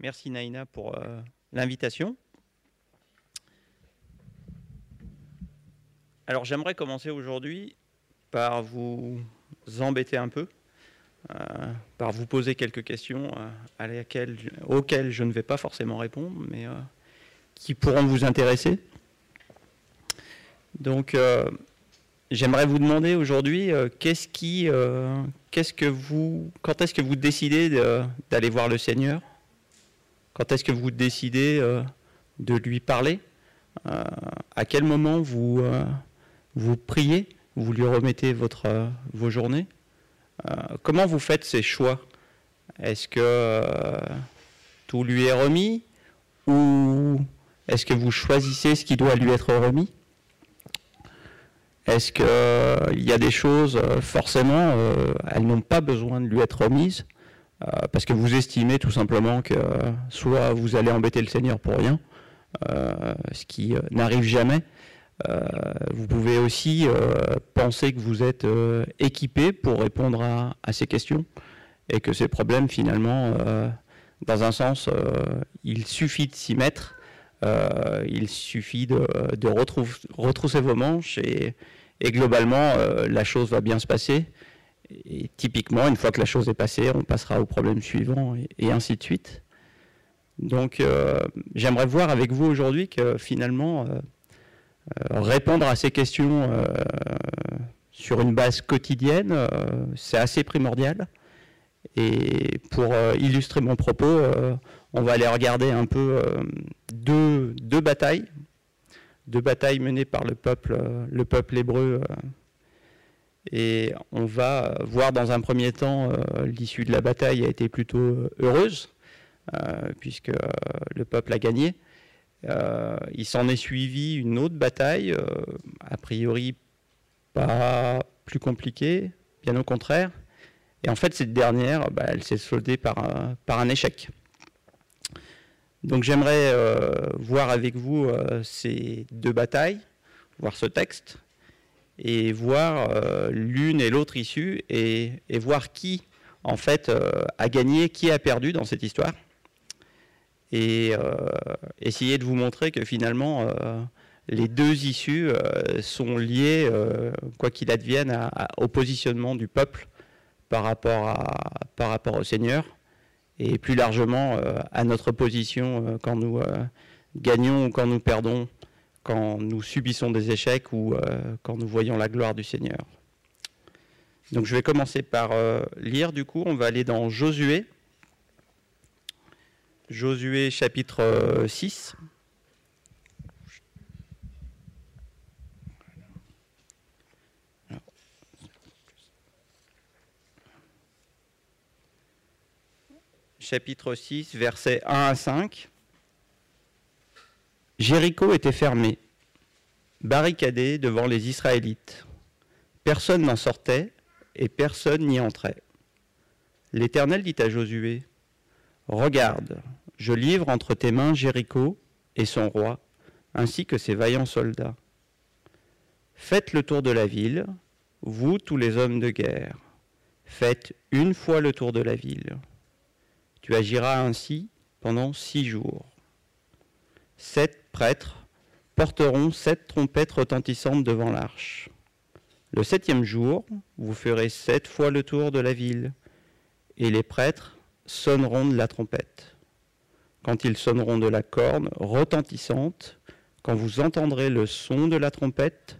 Merci Naïna pour euh, l'invitation. Alors j'aimerais commencer aujourd'hui par vous embêter un peu, euh, par vous poser quelques questions euh, auxquelles je ne vais pas forcément répondre, mais qui pourront vous intéresser. Donc j'aimerais vous demander aujourd'hui qu'est-ce qui, qu'est-ce que vous, quand est-ce que vous décidez d'aller voir le Seigneur? Quand est-ce que vous décidez euh, de lui parler euh, À quel moment vous, euh, vous priez Vous lui remettez vos journées Comment vous faites ces choix? Est-ce que tout lui est remis Ou est-ce que vous choisissez ce qui doit lui être remis? Est-ce qu'il y a des choses, forcément, elles n'ont pas besoin de lui être remises? Parce que vous estimez tout simplement que soit vous allez embêter le Seigneur pour rien, euh, ce qui euh, n'arrive jamais. vous pouvez aussi penser que vous êtes équipé pour répondre à, ces questions et que ces problèmes, finalement, dans un sens, il suffit de s'y mettre, il suffit de, retrousser vos manches et globalement, la chose va bien se passer. Et typiquement, une fois que la chose est passée, on passera au problème suivant et, ainsi de suite. Donc, euh, j'aimerais voir avec vous aujourd'hui que finalement, euh, euh, répondre à ces questions sur une base quotidienne, c'est assez primordial. Et pour illustrer mon propos, on va aller regarder un peu deux, deux, batailles, deux batailles menées par le peuple, le peuple hébreu et on va voir dans un premier temps, euh, l'issue de la bataille a été plutôt euh, heureuse, euh, puisque le peuple a gagné. il s'en est suivi une autre bataille, a priori pas plus compliquée, bien au contraire. Et en fait, cette dernière, bah, elle s'est soldée par un, par un échec. Donc j'aimerais voir avec vous ces deux batailles, voir ce texte, et voir euh, l'une et l'autre issue et, voir qui en fait euh, a gagné, qui a perdu dans cette histoire. Et euh, essayer de vous montrer que finalement les deux issues sont liées, quoi qu'il advienne, au positionnement du peuple par rapport, à, par rapport au Seigneur et plus largement à notre position quand nous gagnons ou quand nous perdons quand nous subissons des échecs ou euh, quand nous voyons la gloire du Seigneur. Donc je vais commencer par euh, lire du coup, on va aller dans Josué. Josué chapitre 6. Euh, chapitre 6, versets 1 à 5. Jéricho était fermé, barricadé devant les Israélites. Personne n'en sortait et personne n'y entrait. L'Éternel dit à Josué, Regarde, je livre entre tes mains Jéricho et son roi, ainsi que ses vaillants soldats. Faites le tour de la ville, vous tous les hommes de guerre. Faites une fois le tour de la ville. Tu agiras ainsi pendant six jours sept prêtres porteront sept trompettes retentissantes devant l'arche. Le septième jour, vous ferez sept fois le tour de la ville, et les prêtres sonneront de la trompette. Quand ils sonneront de la corne retentissante, quand vous entendrez le son de la trompette,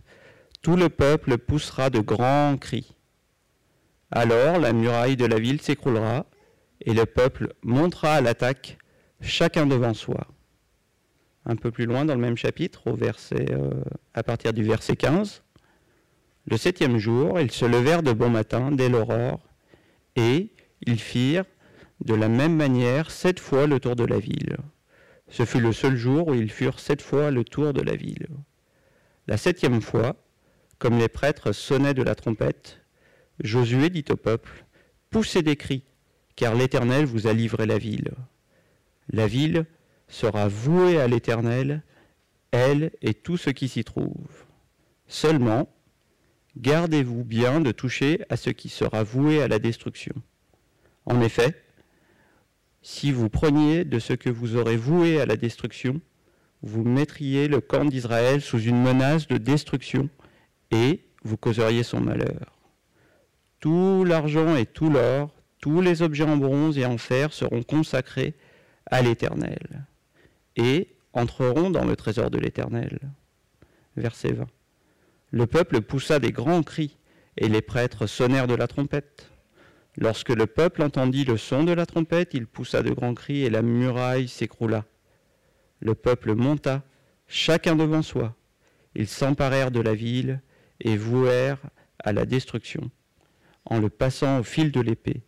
tout le peuple poussera de grands cris. Alors la muraille de la ville s'écroulera, et le peuple montera à l'attaque, chacun devant soi un peu plus loin dans le même chapitre, au verset, euh, à partir du verset 15. Le septième jour, ils se levèrent de bon matin dès l'aurore, et ils firent de la même manière sept fois le tour de la ville. Ce fut le seul jour où ils furent sept fois le tour de la ville. La septième fois, comme les prêtres sonnaient de la trompette, Josué dit au peuple, Poussez des cris, car l'Éternel vous a livré la ville. La ville sera vouée à l'Éternel, elle et tout ce qui s'y trouve. Seulement, gardez-vous bien de toucher à ce qui sera voué à la destruction. En effet, si vous preniez de ce que vous aurez voué à la destruction, vous mettriez le camp d'Israël sous une menace de destruction et vous causeriez son malheur. Tout l'argent et tout l'or, tous les objets en bronze et en fer seront consacrés à l'Éternel et entreront dans le trésor de l'Éternel. Verset 20. Le peuple poussa des grands cris et les prêtres sonnèrent de la trompette. Lorsque le peuple entendit le son de la trompette, il poussa de grands cris et la muraille s'écroula. Le peuple monta, chacun devant soi. Ils s'emparèrent de la ville et vouèrent à la destruction, en le passant au fil de l'épée.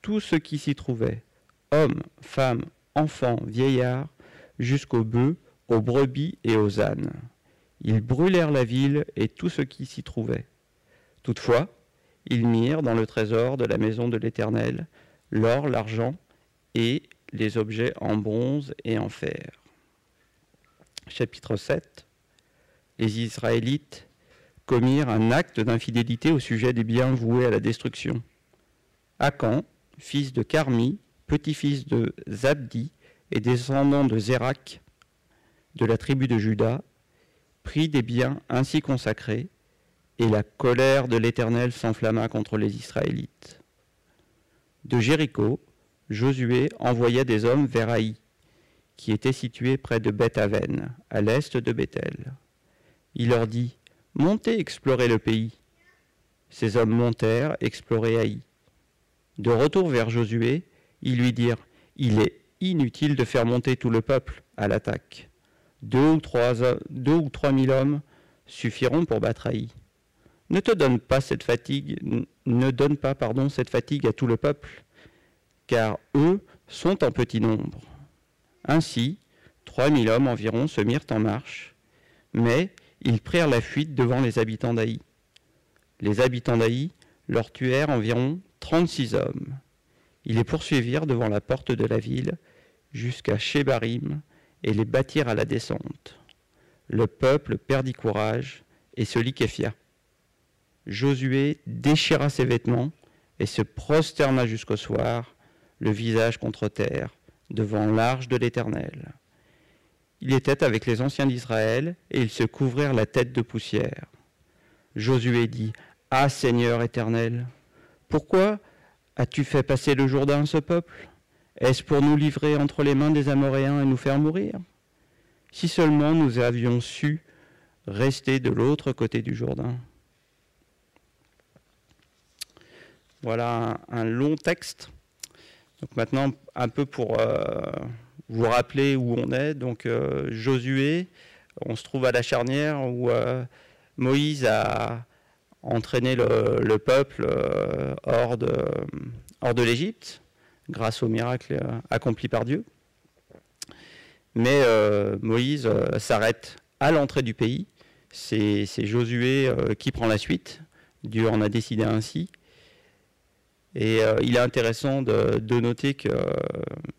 Tout ce qui s'y trouvait, hommes, femmes, enfants, vieillards, jusqu'aux bœufs, aux brebis et aux ânes. Ils brûlèrent la ville et tout ce qui s'y trouvait. Toutefois, ils mirent dans le trésor de la maison de l'Éternel l'or, l'argent et les objets en bronze et en fer. Chapitre 7 Les Israélites commirent un acte d'infidélité au sujet des biens voués à la destruction. Akan, fils de Carmi, petit-fils de Zabdi et descendant de Zérak, de la tribu de Juda, prit des biens ainsi consacrés et la colère de l'Éternel s'enflamma contre les Israélites. De Jéricho, Josué envoya des hommes vers Haï, qui était situé près de Beth-Aven, à l'est de Bethel. Il leur dit Montez explorer le pays. Ces hommes montèrent explorer Haï. De retour vers Josué, ils lui dirent Il est inutile de faire monter tout le peuple à l'attaque. Deux ou trois, deux ou trois mille hommes suffiront pour battre Haï. Ne te donne pas cette fatigue, ne donne pas pardon, cette fatigue à tout le peuple, car eux sont en petit nombre. Ainsi, trois mille hommes environ se mirent en marche, mais ils prirent la fuite devant les habitants d'Aï. Les habitants d'Aï leur tuèrent environ trente-six hommes. Ils les poursuivirent devant la porte de la ville jusqu'à Shebarim et les battirent à la descente. Le peuple perdit courage et se liquéfia. Josué déchira ses vêtements et se prosterna jusqu'au soir, le visage contre terre, devant l'arche de l'Éternel. Il était avec les anciens d'Israël, et ils se couvrirent la tête de poussière. Josué dit, Ah Seigneur éternel, pourquoi as-tu fait passer le Jourdain à ce peuple? Est-ce pour nous livrer entre les mains des Amoréens et nous faire mourir Si seulement nous avions su rester de l'autre côté du Jourdain. Voilà un, long texte. Maintenant, un peu pour euh, vous rappeler où on est. Donc euh, Josué, on se trouve à la charnière où euh, Moïse a entraîné le, peuple hors de l'Égypte grâce au miracle accompli par Dieu. Mais Moïse s'arrête à l'entrée du pays. C'est Josué qui prend la suite. Dieu en a décidé ainsi. Et euh, il est intéressant de, noter que euh,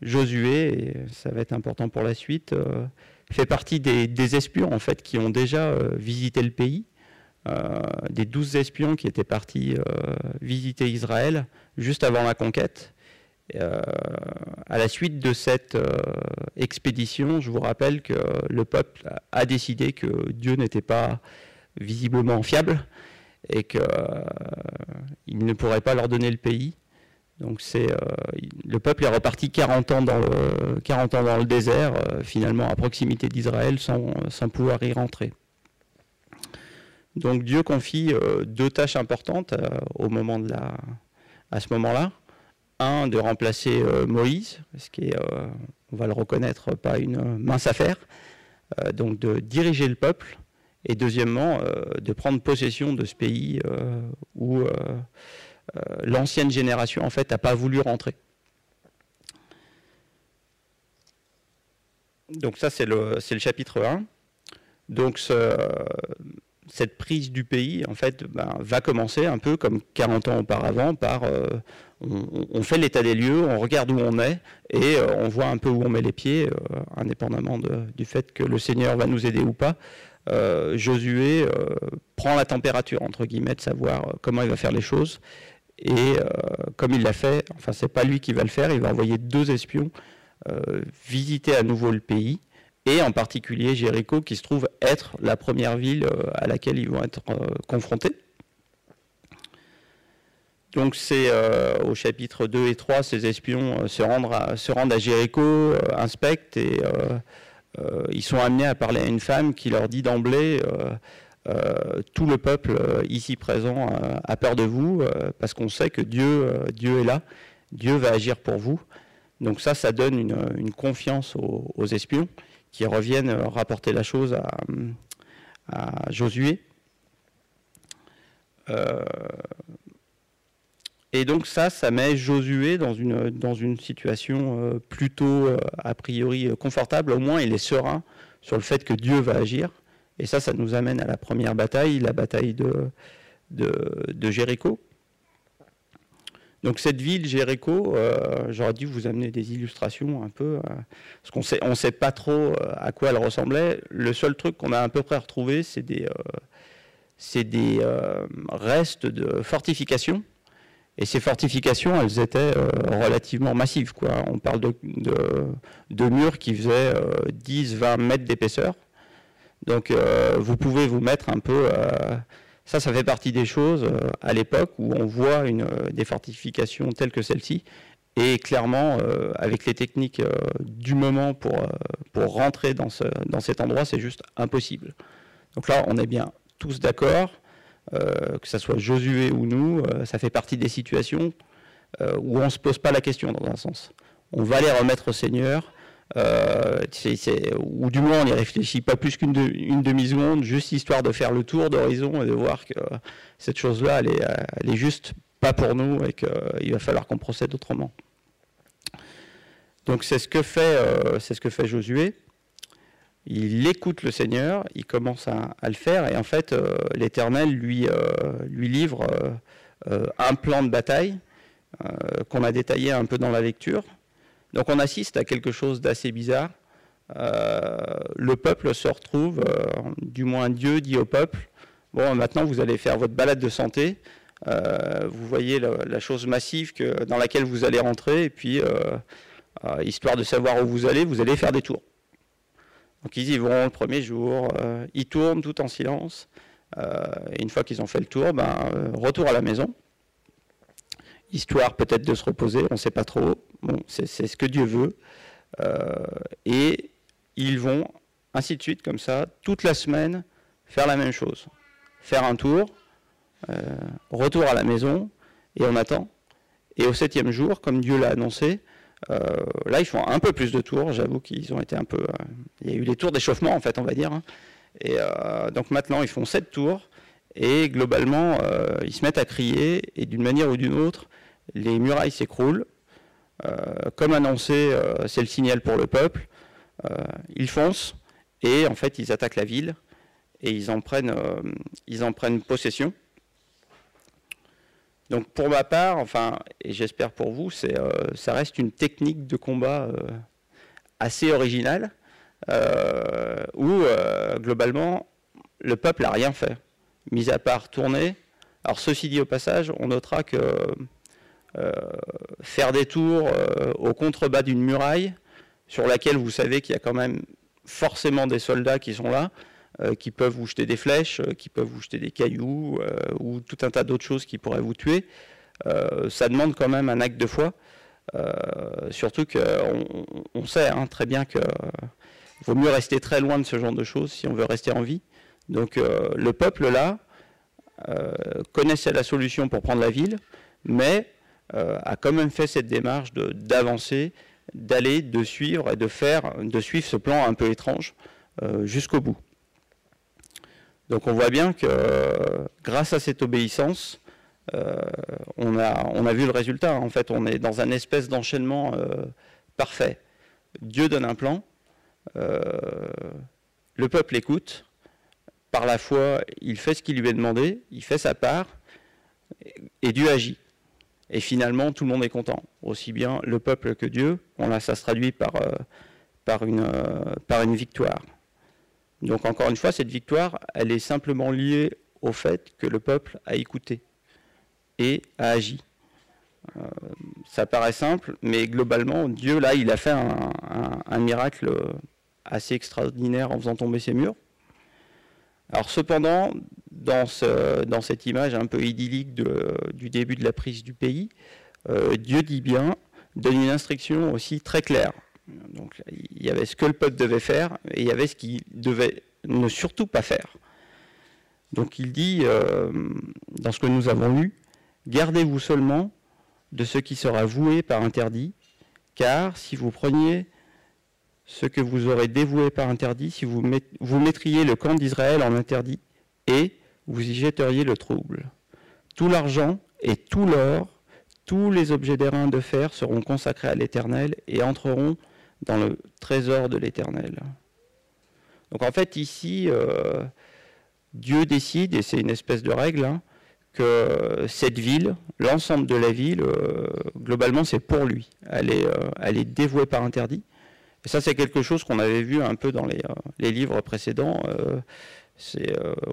Josué, et ça va être important pour la suite, euh, fait partie des, espions en fait qui ont déjà visité le pays, des douze espions qui étaient partis visiter Israël juste avant la conquête. À la suite de cette expédition, je vous rappelle que le peuple a décidé que Dieu n'était pas visiblement fiable et qu'il euh, ne pourrait pas leur donner le pays. Donc euh, le peuple est reparti 40 ans dans le, 40 ans dans le désert, euh, finalement à proximité d'Israël, sans, sans, pouvoir y rentrer. Donc Dieu confie deux tâches importantes au moment de la, à ce moment-là. Un, de remplacer Moïse, ce qui est, on va le reconnaître, pas une mince affaire. donc de diriger le peuple et deuxièmement, euh, de prendre possession de ce pays euh, où euh, l'ancienne génération en fait n'a pas voulu rentrer. Donc ça c'est le, le, chapitre 1. Donc cette prise du pays en fait ben, va commencer un peu comme 40 ans auparavant par on, fait l'état des lieux, on regarde où on est et on voit un peu où on met les pieds, indépendamment du fait que le Seigneur va nous aider ou pas. Euh, Josué euh, prend la température, entre guillemets, de savoir euh, comment il va faire les choses. Et comme il l'a fait, enfin c'est pas lui qui va le faire, il va envoyer deux espions visiter à nouveau le pays et en particulier Jéricho qui se trouve être la première ville à laquelle ils vont être confrontés. Donc c'est euh, au chapitre 2 et 3, ces espions euh, se, rendent à, se rendent à Jéricho, euh, inspectent et ils sont amenés à parler à une femme qui leur dit d'emblée tout le peuple ici présent a peur de vous parce qu'on sait que Dieu, Dieu est là, Dieu va agir pour vous. Donc ça, ça donne une, confiance aux, espions qui reviennent rapporter la chose à, à Josué. Et donc ça, ça met Josué dans une, dans une situation euh, plutôt euh, a priori euh, confortable. Au moins, il est serein sur le fait que Dieu va agir. Et ça, ça nous amène à la première bataille, la bataille de, de, Jéricho. Donc cette ville, Jéricho, j'aurais dû vous amener des illustrations un peu, parce qu'on sait, on sait pas trop à quoi elle ressemblait. Le seul truc qu'on a à peu près retrouvé, c'est des, c'est des restes de fortifications et ces fortifications, elles étaient euh, relativement massives. On parle de, murs qui faisaient 10-20 euh, mètres d'épaisseur. Donc euh, vous pouvez vous mettre un peu... ça, ça fait partie des choses à l'époque où on voit des fortifications telles que celle-ci. Et clairement, avec les techniques du moment pour, pour rentrer dans, ce, dans cet endroit, c'est juste impossible. Donc là, on est bien tous d'accord. Euh, que ce soit Josué ou nous, euh, ça fait partie des situations euh, où on ne se pose pas la question dans un sens. On va les remettre au Seigneur, ou du moins on n'y réfléchit pas plus qu'une demi-seconde, juste histoire de faire le tour d'horizon et de voir que cette chose-là, elle, elle est, juste pas pour nous et qu'il va falloir qu'on procède autrement. Donc c'est ce c'est ce que fait Josué il écoute le Seigneur, il commence à, le faire, et en fait, euh, l'Éternel lui, euh, livre euh, un plan de bataille qu'on a détaillé un peu dans la lecture. Donc on assiste à quelque chose d'assez bizarre. le peuple se retrouve, du moins Dieu dit au peuple, bon maintenant vous allez faire votre balade de santé, vous voyez la, chose massive dans laquelle vous allez rentrer, et puis histoire de savoir où vous allez, vous allez faire des tours. Donc ils y vont le premier jour, euh, ils tournent tout en silence. Euh, et une fois qu'ils ont fait le tour, ben, euh, retour à la maison. Histoire peut-être de se reposer, on ne sait pas trop. Bon, c'est ce que Dieu veut. et ils vont, ainsi de suite, comme ça, toute la semaine, faire la même chose. Faire un tour, retour à la maison, et on attend. Et au septième jour, comme Dieu l'a annoncé, là, ils font un peu plus de tours. J'avoue qu'ils ont été un peu. Euh, il y a eu des tours d'échauffement, en fait, on va dire. Hein. Et euh, donc maintenant, ils font sept tours. Et globalement, ils se mettent à crier. Et d'une manière ou d'une autre, les murailles s'écroulent. comme annoncé, c'est le signal pour le peuple. ils foncent. Et en fait, ils attaquent la ville. Et ils en prennent, ils en prennent possession. Donc pour ma part, enfin, et j'espère pour vous, euh, ça reste une technique de combat euh, assez originale, euh, où globalement, le peuple n'a rien fait, mis à part tourner. Alors ceci dit au passage, on notera que faire des tours au contrebas d'une muraille, sur laquelle vous savez qu'il y a quand même forcément des soldats qui sont là, qui peuvent vous jeter des flèches, euh, qui peuvent vous jeter des cailloux euh, ou tout un tas d'autres choses qui pourraient vous tuer. ça demande quand même un acte de foi. surtout qu'on on sait hein, très bien qu'il vaut mieux rester très loin de ce genre de choses si on veut rester en vie. Donc le peuple là connaissait la solution pour prendre la ville, mais a quand même fait cette démarche d'avancer, d'aller, de suivre et de faire, de suivre ce plan un peu étrange jusqu'au bout. Donc on voit bien que grâce à cette obéissance, euh, on, a, vu le résultat. En fait, on est dans un espèce d'enchaînement euh, parfait. Dieu donne un plan, euh, le peuple écoute, par la foi, il fait ce qui lui est demandé, il fait sa part, et Dieu agit. Et finalement, tout le monde est content, aussi bien le peuple que Dieu. On ça se traduit par une victoire. Donc encore une fois, cette victoire, elle est simplement liée au fait que le peuple a écouté et a agi. ça paraît simple, mais globalement, Dieu, là, il a fait un, miracle assez extraordinaire en faisant tomber ces murs. Alors cependant, dans, dans cette image un peu idyllique du début de la prise du pays, Dieu dit bien, donne une instruction aussi très claire. Donc il y avait ce que le peuple devait faire et il y avait ce qu'il devait ne surtout pas faire. Donc il dit, euh, dans ce que nous avons lu, gardez-vous seulement de ce qui sera voué par interdit, car si vous preniez ce que vous aurez dévoué par interdit, si vous, vous mettriez le camp d'Israël en interdit, et vous y jetteriez le trouble. Tout l'argent et tout l'or, tous les objets d'airain de fer seront consacrés à l'Éternel et entreront dans le trésor de l'Éternel. Donc en fait ici, euh, Dieu décide, et c'est une espèce de règle, hein, que cette ville, l'ensemble de la ville, euh, globalement c'est pour lui. Elle est, euh, elle est dévouée par interdit. Et ça c'est quelque chose qu'on avait vu un peu dans les, livres précédents.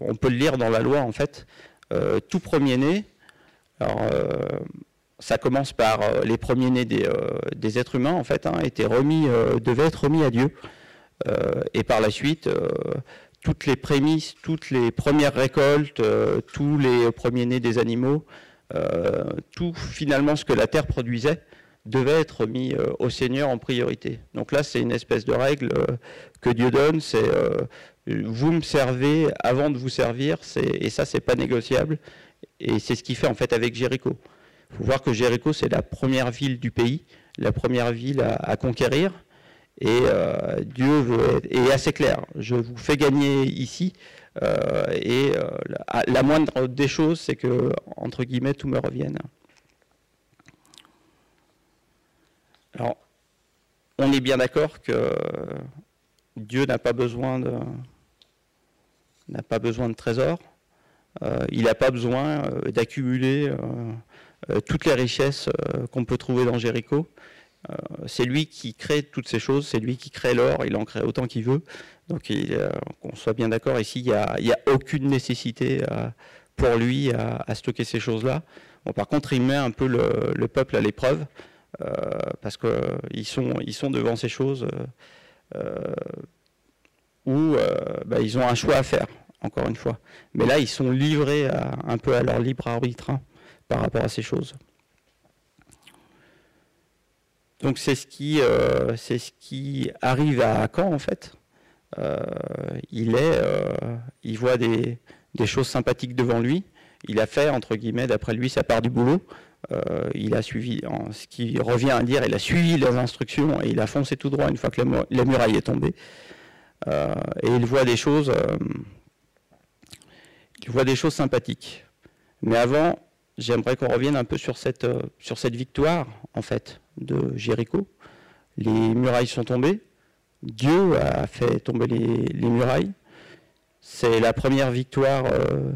on peut le lire dans la loi en fait. tout premier-né, alors ça commence par euh, les premiers-nés euh, des, êtres humains, en fait, hein, étaient remis, euh, devaient être remis à Dieu. et par la suite, toutes les prémices, toutes les premières récoltes, tous les premiers-nés des animaux, tout finalement ce que la terre produisait, devait être mis au Seigneur en priorité. Donc là, c'est une espèce de règle que Dieu donne, c'est vous me servez avant de vous servir, et ça, c'est pas négociable. Et c'est ce qu'il fait en fait avec Jéricho. Il faut voir que Jéricho, c'est la première ville du pays, la première ville à, conquérir. Et euh, Dieu est assez clair. Je vous fais gagner ici. Euh, et euh, la, moindre des choses, c'est que, entre guillemets, tout me revienne. Alors, on est bien d'accord que Dieu n'a pas besoin de n'a pas besoin de trésors. il n'a pas besoin d'accumuler toutes les richesses euh, qu'on peut trouver dans Jéricho. Euh, c'est lui qui crée toutes ces choses, c'est lui qui crée l'or, il en crée autant qu'il veut. Donc qu'on soit bien d'accord, ici, il n'y a, aucune nécessité pour lui à, stocker ces choses-là. Bon, par contre, il met un peu le, peuple à l'épreuve, parce qu'ils sont, devant ces choses où bah, ils ont un choix à faire, encore une fois. Mais là, ils sont livrés un peu à leur libre arbitre. Hein par rapport à ces choses. Donc c'est ce qui, euh, arrive à Caen en fait. Euh, il est, euh, il voit des, choses sympathiques devant lui. Il a fait entre guillemets, d'après lui, sa part du boulot. il a suivi, ce qui revient à dire, il a suivi les instructions et il a foncé tout droit une fois que la, muraille est tombée. et il voit des choses, il voit des choses sympathiques. Mais avant, j'aimerais qu'on revienne un peu sur cette, euh, sur cette victoire, en fait, de Jéricho. Les murailles sont tombées. Dieu a fait tomber les, murailles. C'est la première victoire euh,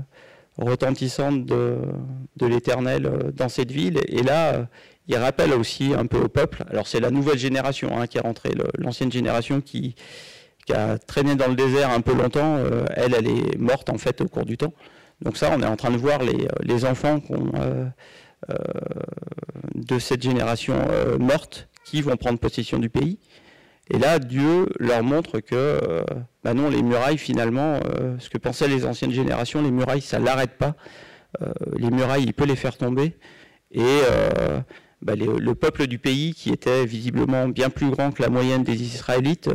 retentissante de, l'Éternel euh, dans cette ville. Et là, il rappelle aussi un peu au peuple. Alors c'est la nouvelle génération hein, qui est rentrée, l'ancienne génération qui, a traîné dans le désert un peu longtemps. elle, elle est morte en fait au cours du temps. Donc ça, on est en train de voir les, les enfants euh, euh, de cette génération euh, morte qui vont prendre possession du pays. Et là, Dieu leur montre que, bah non, les murailles, finalement, ce que pensaient les anciennes générations, les murailles, ça ne l'arrête pas. les murailles, il peut les faire tomber. Et bah, le peuple du pays, qui était visiblement bien plus grand que la moyenne des Israélites,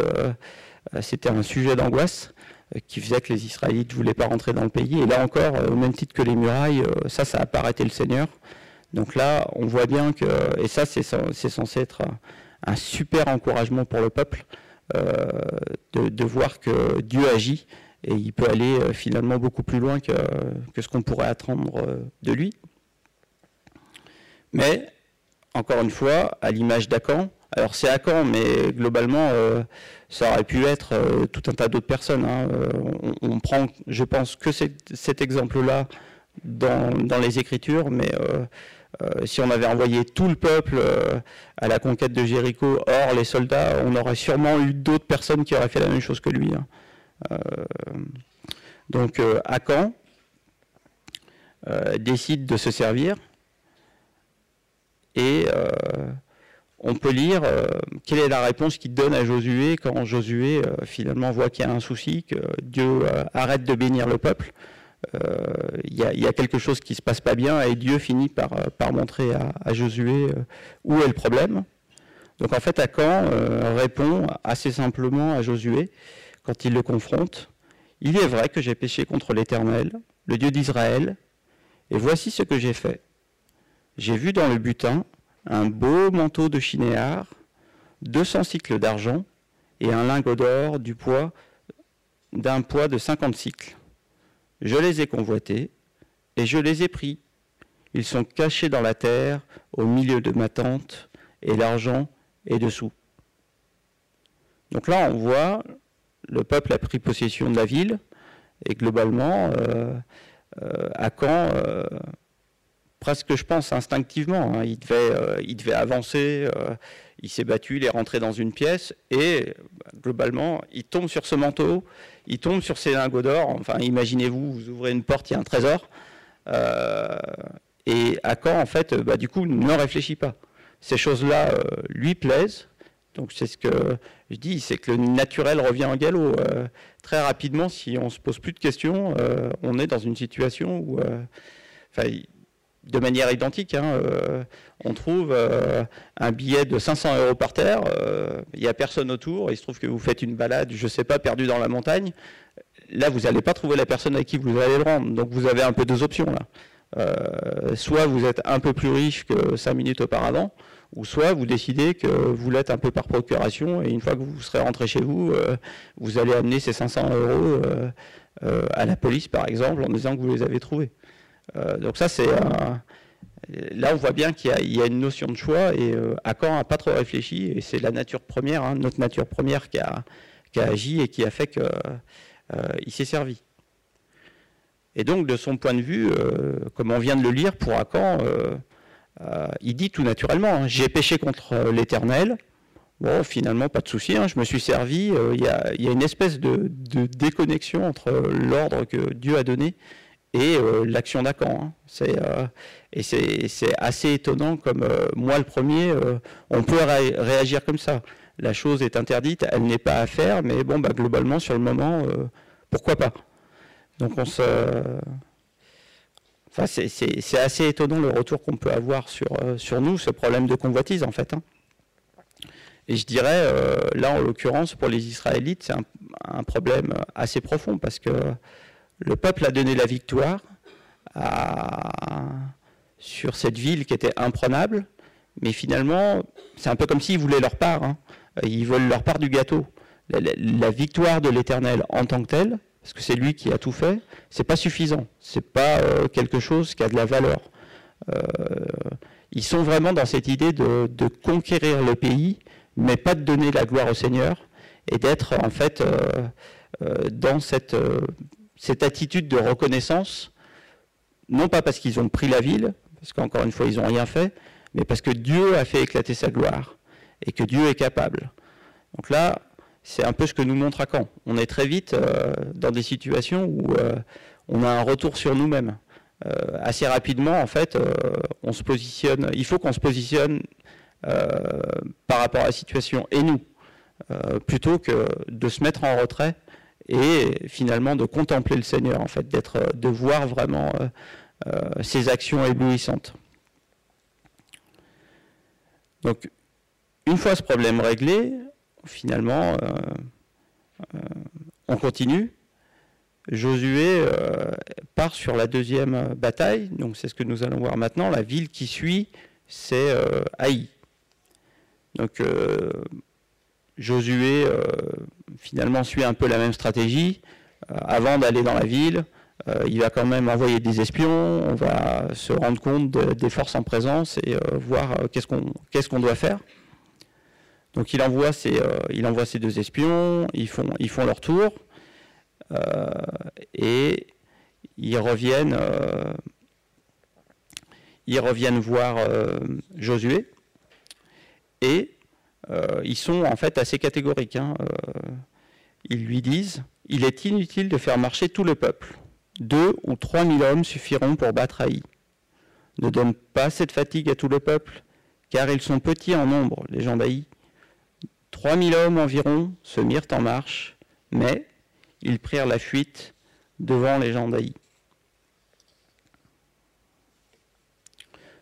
c'était un sujet d'angoisse. Euh, qui faisait que les Israélites ne voulaient pas rentrer dans le pays. Et là encore, euh, au même titre que les murailles, euh, ça, ça n'a pas arrêté le Seigneur. Donc là, on voit bien que, et ça, c'est censé être un super encouragement pour le peuple, de, voir que Dieu agit et il peut aller finalement beaucoup plus loin que, que ce qu'on pourrait attendre de lui. Mais, encore une fois, à l'image d'Acan, alors c'est Acan, mais globalement, ça aurait pu être euh, tout un tas d'autres personnes. Hein. Euh, on, prend, je pense, que cet exemple-là dans, les Écritures, mais euh, si on avait envoyé tout le peuple à la conquête de Jéricho, hors les soldats, on aurait sûrement eu d'autres personnes qui auraient fait la même chose que lui. Hein. donc Akan décide de se servir Et on peut lire quelle est la réponse qu'il donne à Josué quand Josué finalement voit qu'il y a un souci, que Dieu arrête de bénir le peuple. Il y, a quelque chose qui se passe pas bien et Dieu finit par, montrer à, à Josué où est le problème. Donc en fait, Akan euh, répond assez simplement à Josué quand il le confronte. Il est vrai que j'ai péché contre l'Éternel, le Dieu d'Israël, et voici ce que j'ai fait. J'ai vu dans le butin un beau manteau de chinéar, 200 cycles d'argent et un lingot d'or du poids d'un poids de 50 cycles. Je les ai convoités et je les ai pris. Ils sont cachés dans la terre au milieu de ma tente et l'argent et dessous. Donc là, on voit, le peuple a pris possession de la ville, et globalement, euh, euh, à Caen, euh, presque je pense instinctivement, hein, il, devait, il devait avancer, il s'est battu, il est rentré dans une pièce, et globalement, il tombe sur ce manteau, il tombe sur ses lingots d'or, enfin imaginez-vous, vous ouvrez une porte, il y a un trésor, et à Caen, en fait, bah, du coup, ne réfléchit pas ces choses-là euh, lui plaisent. Donc c'est ce que je dis, c'est que le naturel revient en galop. Euh, très rapidement, si on se pose plus de questions, euh, on est dans une situation où, de manière identique, hein, on trouve un billet de 500 euros par terre, il n'y a personne autour, il se trouve que vous faites une balade, je ne sais pas, perdu dans la montagne. Là, vous n'allez pas trouver la personne à qui vous allez le rendre. Donc vous avez un peu deux options là. Euh, soit vous êtes un peu plus riche que cinq minutes auparavant, ou soit vous décidez que vous l'êtes un peu par procuration, et une fois que vous serez rentré chez vous, euh, vous allez amener ces 500 euros euh, à la police, par exemple, en disant que vous les avez trouvés. Donc ça, c'est là on voit bien qu'il y, a une notion de choix et Accord n'a pas trop réfléchi et c'est la nature première, hein, notre nature première qui a, qui a, agi et qui a fait qu'il s'est servi. Et donc, de son point de vue, euh, comme on vient de le lire pour euh, euh, il dit tout naturellement hein, J'ai péché contre l'Éternel. Bon, finalement, pas de souci, hein, je me suis servi. Il y, a une espèce de, déconnexion entre l'ordre que Dieu a donné et l'action d'Akan. Hein. et c'est assez étonnant, comme moi le premier, on peut réagir comme ça. La chose est interdite, elle n'est pas à faire, mais bon, bah, globalement, sur le moment, pourquoi pas donc c'est assez étonnant le retour qu'on peut avoir sur, euh, nous, ce problème de convoitise en fait. Hein. Et je dirais, euh, là en l'occurrence, pour les Israélites, c'est un, problème assez profond parce que le peuple a donné la victoire sur cette ville qui était imprenable, mais finalement, c'est un peu comme s'ils voulaient leur part. Hein. Ils veulent leur part du gâteau. la victoire de l'Éternel en tant que telle, parce que c'est lui qui a tout fait, c'est pas suffisant. C'est pas euh, quelque chose qui a de la valeur. Euh, ils sont vraiment dans cette idée de, conquérir le pays, mais pas de donner la gloire au Seigneur, et d'être en fait euh, dans cette, cette attitude de reconnaissance, non pas parce qu'ils ont pris la ville, parce qu'encore une fois ils n'ont rien fait, mais parce que Dieu a fait éclater sa gloire, et que Dieu est capable. Donc là, c'est un peu ce que nous montre à Caen. On est très vite euh, dans des situations où euh, on a un retour sur nous-mêmes. Euh, assez rapidement, en fait, on se positionne. Il faut qu'on se positionne par rapport à la situation et nous, plutôt que de se mettre en retrait et finalement de contempler le Seigneur, en fait, d'être, de voir vraiment ses actions éblouissantes. Donc, une fois ce problème réglé, finalement, euh, euh, on continue. Josué euh, part sur la deuxième bataille, donc c'est ce que nous allons voir maintenant. La ville qui suit, c'est Haï. Donc Josué finalement suit un peu la même stratégie. avant d'aller dans la ville, il va quand même envoyer des espions, on va se rendre compte des forces en présence et voir qu'est-ce qu'on doit faire. Donc il envoie ses, euh, deux espions, ils font, leur tour, euh, et ils reviennent, euh, ils reviennent voir Josué, et ils sont en fait assez catégoriques. Hein, ils lui disent, il est inutile de faire marcher tout le peuple. Deux ou trois mille hommes suffiront pour battre Haï. Ne donne pas cette fatigue à tout le peuple, car ils sont petits en nombre, les gens. Trois mille hommes environ se mirent en marche, mais ils prirent la fuite devant les gens.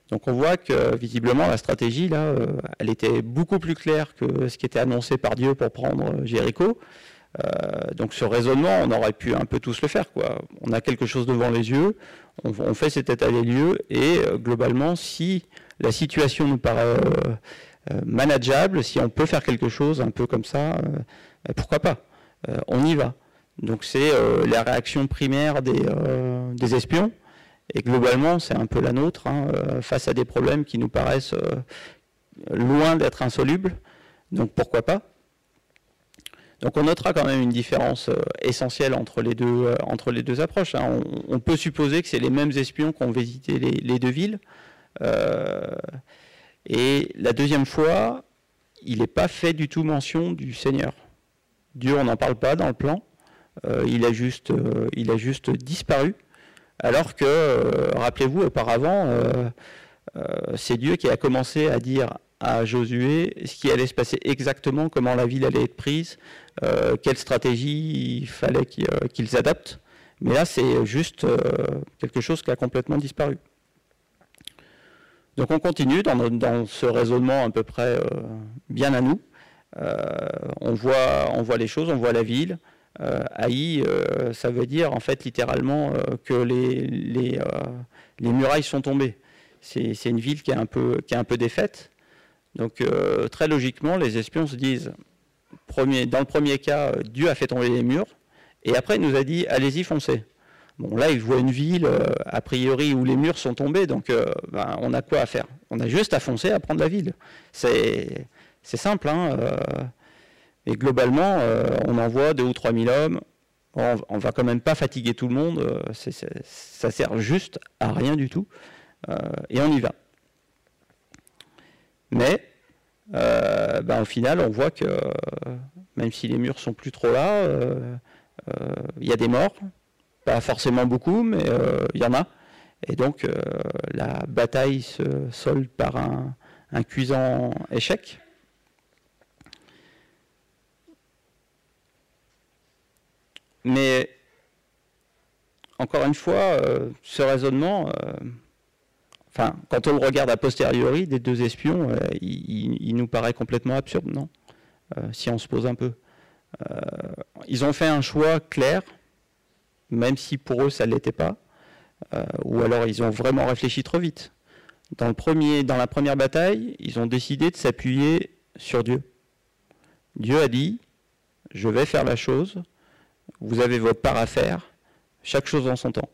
Donc on voit que visiblement la stratégie là, euh, elle était beaucoup plus claire que ce qui était annoncé par Dieu pour prendre Jéricho. Euh, donc ce raisonnement, on aurait pu un peu tous le faire. On a quelque chose devant les yeux, on, fait cet état des lieux, et euh, globalement, si la situation nous paraît manageable, si on peut faire quelque chose un peu comme ça, pourquoi pas On y va. Donc c'est la réaction primaire des espions. Et globalement, c'est un peu la nôtre, hein, euh, face à des problèmes qui nous paraissent euh, loin d'être insolubles. Donc pourquoi pas? Donc on notera quand même une différence euh, essentielle entre les deux, approches. Hein. On, peut supposer que c'est les mêmes espions qui ont visité les, deux villes. et la deuxième fois, il n'est pas fait du tout mention du Seigneur. Dieu, on n'en parle pas dans le plan. il a juste disparu. Alors que, euh, rappelez-vous, auparavant, euh, euh, c'est Dieu qui a commencé à dire à Josué ce qui allait se passer exactement, comment la ville allait être prise, quelle stratégie il fallait qu'ils adaptent. Mais là, c'est juste quelque chose qui a complètement disparu. Donc on continue dans, ce raisonnement à peu près bien à nous. on, voit, on voit les choses, on voit la ville, euh, Haï, euh, ça veut dire en fait littéralement euh, que les, les, murailles sont tombées. C'est une ville qui est un peu, qui est un peu défaite. Donc très logiquement, les espions se disent, premier, dans le premier cas, Dieu a fait tomber les murs, et après il nous a dit, allez-y, foncez. Bon, là, ils voient une ville, a priori, où les murs sont tombés, donc ben, on a quoi à faire? On a juste à foncer, à prendre la ville. C'est simple, hein et globalement, euh, on envoie 2 ou 3 000 hommes. On, ne va quand même pas fatiguer tout le monde. Euh, ça sert juste à rien du tout. Euh, et on y va. Mais ben, au final, on voit que même si les murs sont plus trop là, il y a des morts. Pas forcément beaucoup, mais il y en a. Et donc la bataille se solde par un cuisant échec. Mais encore une fois, euh, ce raisonnement, euh, enfin, quand on le regarde a posteriori des deux espions, euh, il, nous paraît complètement absurde, non? Si on se pose un peu. ils ont fait un choix clair, même si pour eux ça ne l'était pas, ou alors ils ont vraiment réfléchi trop vite. Dans, le premier, dans la première bataille, ils ont décidé de s'appuyer sur Dieu. Dieu a dit, je vais faire la chose, vous avez votre part à faire, chaque chose en son temps.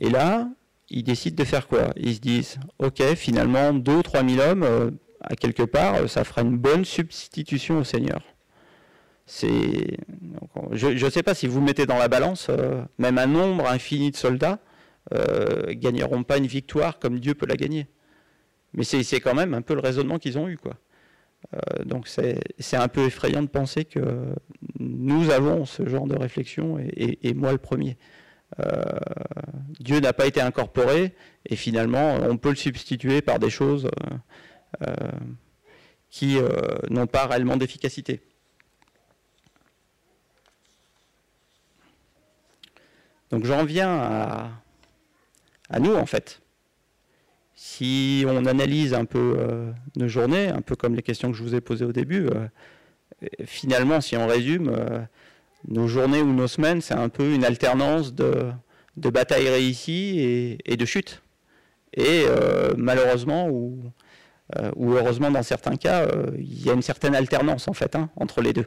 Et là, ils décident de faire quoi? Ils se disent, ok, finalement, 2 ou 3 000 hommes, euh, à quelque part, ça fera une bonne substitution au Seigneur. C'est, je ne sais pas si vous mettez dans la balance, euh, même un nombre infini de soldats euh, gagneront pas une victoire comme Dieu peut la gagner. Mais c'est quand même un peu le raisonnement qu'ils ont eu, quoi. Euh, donc c'est un peu effrayant de penser que nous avons ce genre de réflexion, et, moi le premier. Euh, Dieu n'a pas été incorporé, et finalement on peut le substituer par des choses euh, qui n'ont pas réellement d'efficacité. Donc j'en viens à, à nous en fait. Si on analyse un peu euh, nos journées, un peu comme les questions que je vous ai posées au début, euh, finalement, si on résume, euh, nos journées ou nos semaines, c'est un peu une alternance de, batailles réussies et, de chutes. Et malheureusement, ou, heureusement dans certains cas, il y a une certaine alternance en fait hein, entre les deux.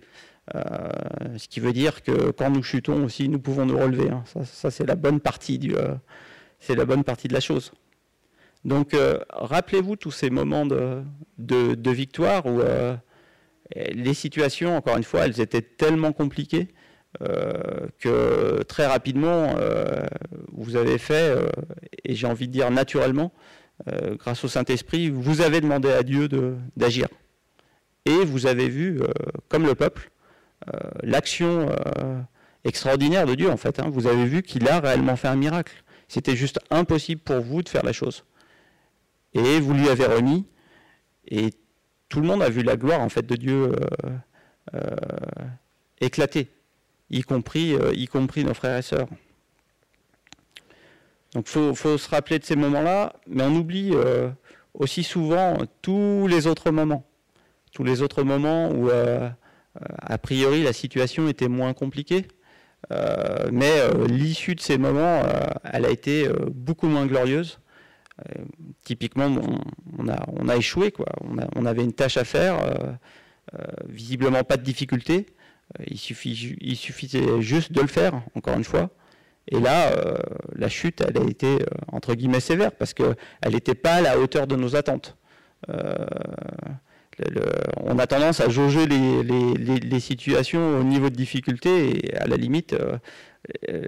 ce qui veut dire que quand nous chutons aussi, nous pouvons nous relever. Hein. Ça, c'est la bonne partie c'est la bonne partie de la chose. Donc euh, rappelez-vous tous ces moments de, victoire où euh, les situations, encore une fois, elles étaient tellement compliquées euh, que très rapidement, vous avez fait, et j'ai envie de dire naturellement, grâce au Saint-Esprit, vous avez demandé à Dieu d'agir. Et vous avez vu, comme le peuple, l'action extraordinaire de Dieu, en fait. Hein. Vous avez vu qu'il a réellement fait un miracle. C'était juste impossible pour vous de faire la chose et vous lui avez remis, Et tout le monde a vu la gloire en fait de Dieu éclater, y compris, y compris nos frères et sœurs. Donc il faut, se rappeler de ces moments-là, mais on oublie aussi souvent tous les autres moments. Tous les autres moments où, a priori, la situation était moins compliquée. Euh, mais euh, l'issue de ces moments, euh, elle a été beaucoup moins glorieuse. Typiquement, on, a, échoué. On, avait une tâche à faire, visiblement pas de difficulté. il, suffisait juste de le faire, encore une fois. Et là, la chute, elle a été entre guillemets sévère parce qu'elle n'était pas à la hauteur de nos attentes on a tendance à jauger les, situations au niveau de difficulté et à la limite, euh, euh,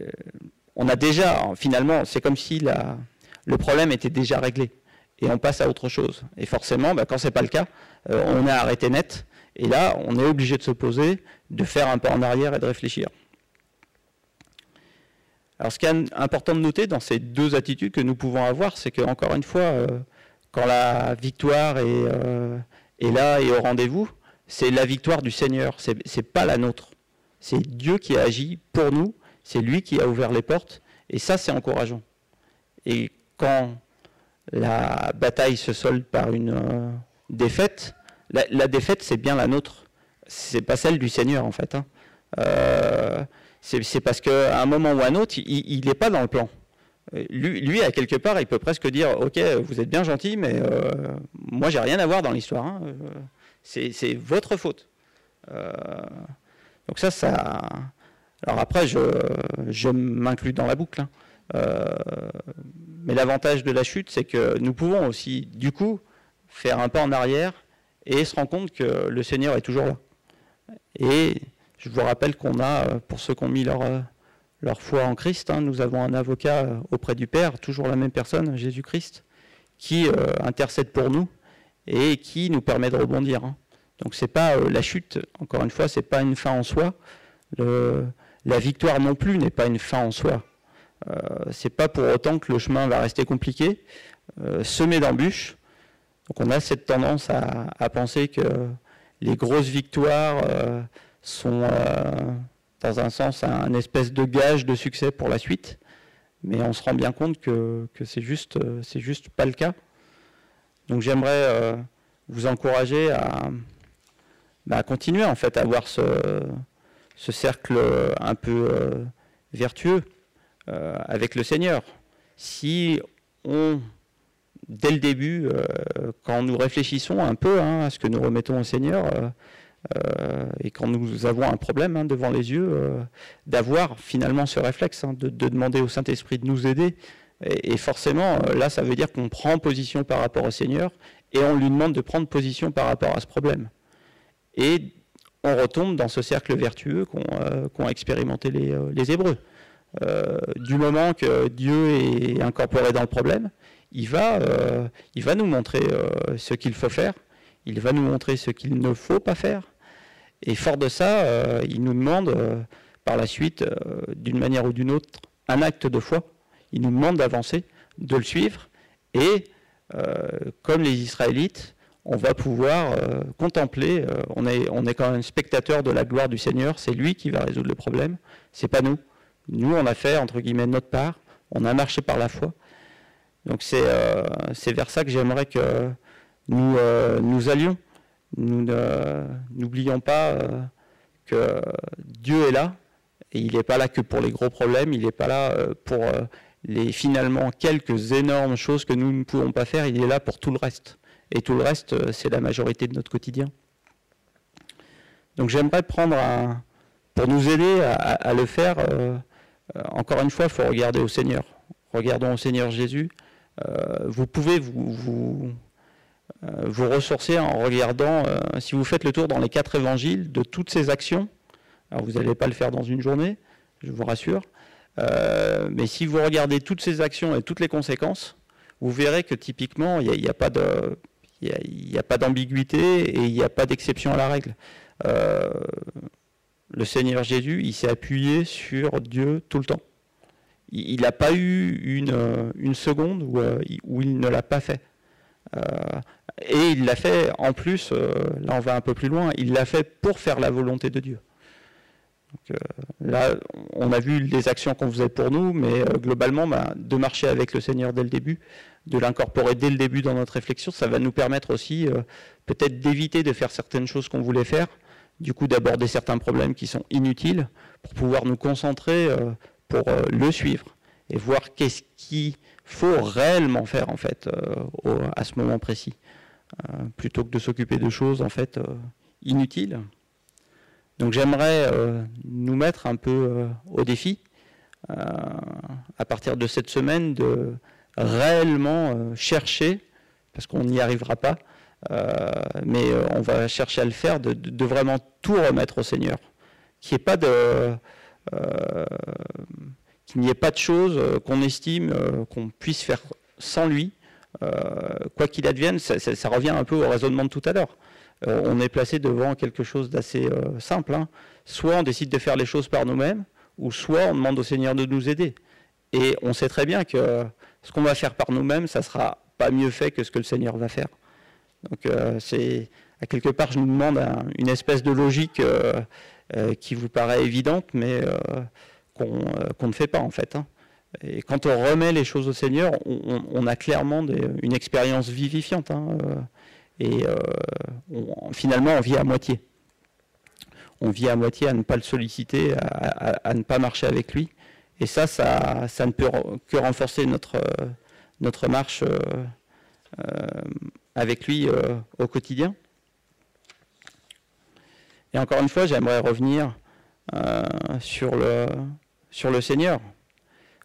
on a déjà, finalement, c'est comme si le problème était déjà réglé et on passe à autre chose. Et forcément, bah, quand ce n'est pas le cas, euh, on est arrêté net et là, on est obligé de se poser, de faire un pas en arrière et de réfléchir. Alors, ce qui est important de noter dans ces deux attitudes que nous pouvons avoir, c'est qu'encore une fois, quand la victoire est et là et au rendez-vous, c'est la victoire du Seigneur, c'est n'est pas la nôtre. C'est Dieu qui a agi pour nous, c'est lui qui a ouvert les portes, et ça c'est encourageant. Quand la bataille se solde par une euh, défaite, la, défaite c'est bien la nôtre, c'est pas celle du Seigneur en fait. Hein. Euh, c'est parce qu'à un moment ou à un autre, il n'est pas dans le plan. Lui, à quelque part, il peut presque dire Ok, vous êtes bien gentil, mais euh, moi, j'ai rien à voir dans l'histoire. Hein. C'est votre faute. donc, ça, ça. Alors, après, je, m'inclus dans la boucle. Hein. Mais l'avantage de la chute, c'est que nous pouvons aussi, du coup, faire un pas en arrière et se rendre compte que le Seigneur est toujours là. Et je vous rappelle qu'on a, pour ceux qui ont mis leur leur foi en Christ. Hein. Nous avons un avocat euh, auprès du Père, toujours la même personne, Jésus-Christ, qui euh, intercède pour nous et qui nous permet de rebondir. Hein. Donc c'est pas euh, la chute, encore une fois, c'est pas une fin en soi. la victoire non plus n'est pas une fin en soi. C'est pas pour autant que le chemin va rester compliqué, semé d'embûches. Donc on a cette tendance à, penser que les grosses victoires sont dans un sens un espèce de gage de succès pour la suite. Mais on se rend bien compte que, c'est juste, euh, c'est juste pas le cas. Donc j'aimerais euh, vous encourager bah, à, continuer en fait à avoir ce, ce cercle un peu euh, vertueux avec le Seigneur. Si on, dès le début, quand nous réfléchissons un peu hein, à ce que nous remettons au Seigneur, euh, et quand nous avons un problème hein, devant les yeux, euh, d'avoir finalement ce réflexe, hein, de, demander au Saint-Esprit de nous aider. Et, forcément, euh, là, ça veut dire qu'on prend position par rapport au Seigneur et on lui demande de prendre position par rapport à ce problème. Et on retombe dans ce cercle vertueux qu'ont expérimenté les Hébreux. Du moment que Dieu est incorporé dans le problème, il va, va nous montrer ce qu'il faut faire, il va nous montrer ce qu'il ne faut pas faire, et fort de ça, euh, il nous demande euh, par la suite, euh, d'une manière ou d'une autre, un acte de foi. Il nous demande d'avancer, de le suivre, et comme les Israélites, on va pouvoir contempler, on, est, on est quand même spectateur de la gloire du Seigneur, c'est lui qui va résoudre le problème, c'est pas nous. Nous, on a fait, entre guillemets, notre part, on a marché par la foi. Donc c'est vers ça que j'aimerais que nous, nous allions. Nous n'oublions pas euh, que Dieu est là, et il n'est pas là que pour les gros problèmes, il n'est pas là euh, pour euh, les finalement quelques énormes choses que nous ne pouvons pas faire, il est là pour tout le reste. Et tout le reste, c'est la majorité de notre quotidien. Donc j'aimerais prendre un, pour nous aider à, le faire, encore une fois, il faut regarder au Seigneur. Regardons au Seigneur Jésus. vous pouvez vous euh, vous ressourcer en regardant, euh, si vous faites le tour dans les quatre évangiles de toutes ces actions, alors vous n'allez pas le faire dans une journée, je vous rassure, euh, mais si vous regardez toutes ces actions et toutes les conséquences, vous verrez que typiquement, il n'y a, pas d'ambiguïté et il n'y a pas d'exception à la règle. Le Seigneur Jésus, il s'est appuyé sur Dieu tout le temps. Il n'a pas eu une, une seconde où, où il ne l'a pas fait. et il l'a fait, en plus, là on va un peu plus loin, il l'a fait pour faire la volonté de Dieu. là, on a vu les actions qu'on faisait pour nous, mais globalement, bah, de marcher avec le Seigneur dès le début, de l'incorporer dès le début dans notre réflexion, ça va nous permettre aussi peut-être d'éviter de faire certaines choses qu'on voulait faire, du coup d'aborder certains problèmes qui sont inutiles, pour pouvoir nous concentrer euh, pour euh, le suivre et voir qu'est-ce qu'il faut réellement faire en fait euh, à ce moment précis, plutôt que de s'occuper de choses en fait inutiles. Donc j'aimerais nous mettre un peu au défi à partir de cette semaine de réellement chercher, parce qu'on n'y arrivera pas, mais on va chercher à le faire, de vraiment tout remettre au Seigneur qu'il n'y ait pas de euh, qu'il n'y ait pas de choses euh, qu'on estime euh, qu'on puisse faire sans lui, quoi qu'il advienne, ça, revient un peu au raisonnement de tout à l'heure. on est placé devant quelque chose d'assez simple. Hein. Soit on décide de faire les choses par nous-mêmes, ou soit on demande au Seigneur de nous aider. Et on sait très bien que ce qu'on va faire par nous-mêmes, ça sera pas mieux fait que ce que le Seigneur va faire. Donc c'est à quelque part, je nous demande une espèce de logique euh, qui vous paraît évidente, mais euh, euh, qu'on ne fait pas en fait. Hein. Et quand on remet les choses au Seigneur, on, a clairement une expérience vivifiante. Hein, et finalement, on vit à moitié. On vit à moitié à ne pas le solliciter, à, ne pas marcher avec lui. Et ça, ça, ne peut que renforcer notre marche avec lui au quotidien. Et encore une fois, j'aimerais revenir euh, sur, le, Seigneur.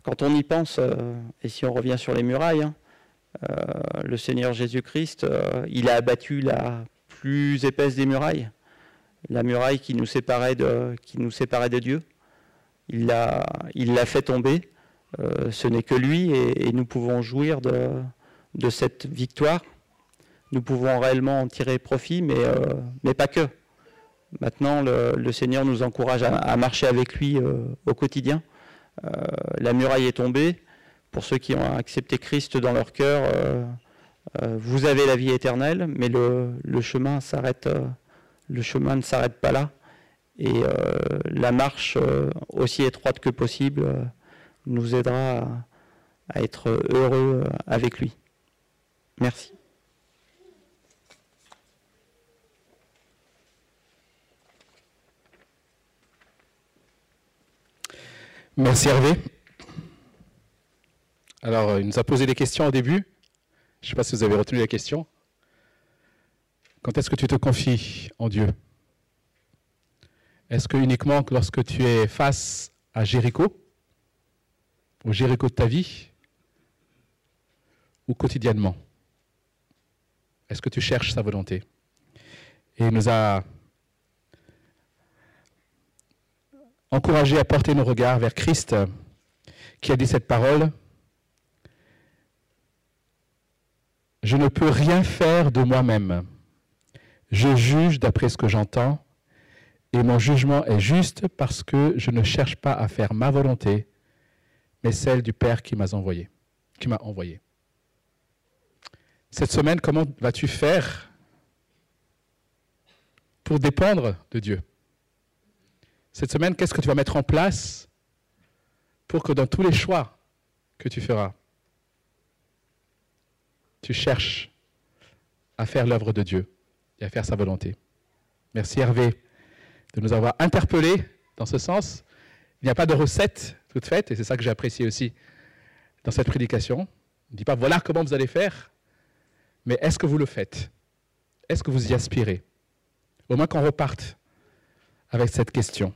Quand on y pense, euh, et si on revient sur les murailles, hein, euh, le Seigneur Jésus-Christ, il a abattu la plus épaisse des murailles, la muraille qui nous séparait de, qui nous séparait de Dieu. Il l'a fait tomber. ce n'est que lui et, nous pouvons jouir de, de, cette victoire. Nous pouvons réellement en tirer profit, mais, mais pas que. Maintenant, le, Seigneur nous encourage à, marcher avec lui euh, au quotidien. Euh, la muraille est tombée. Pour ceux qui ont accepté Christ dans leur cœur, euh, vous avez la vie éternelle, mais le chemin ne s'arrête pas là. Et la marche, aussi étroite que possible, nous aidera à être heureux avec lui. Merci. Merci Hervé. Alors, euh, il nous a posé des questions au début. Je ne sais pas si vous avez retenu la question. Quand est-ce que tu te confies en Dieu? Est-ce que uniquement lorsque tu es face à Jéricho, au Jéricho de ta vie, ou quotidiennement? Est-ce que tu cherches sa volonté? Et il nous a encourager à porter nos regards vers Christ qui a dit cette parole. Je ne peux rien faire de moi-même. Je juge d'après ce que j'entends et mon jugement est juste parce que je ne cherche pas à faire ma volonté, mais celle du Père qui m'a envoyé. Qui m'a envoyé. Cette semaine, comment vas-tu faire pour dépendre de Dieu? Cette semaine, qu'est-ce que tu vas mettre en place pour que dans tous les choix que tu feras, tu cherches à faire l'œuvre de Dieu et à faire sa volonté? Merci Hervé de nous avoir interpellés dans ce sens. Il n'y a pas de recette toute faite, et c'est ça que j'ai apprécié aussi dans cette prédication. On ne dit pas voilà comment vous allez faire, mais est-ce que vous le faites? Est-ce que vous y aspirez? Au moins qu'on reparte avec cette question.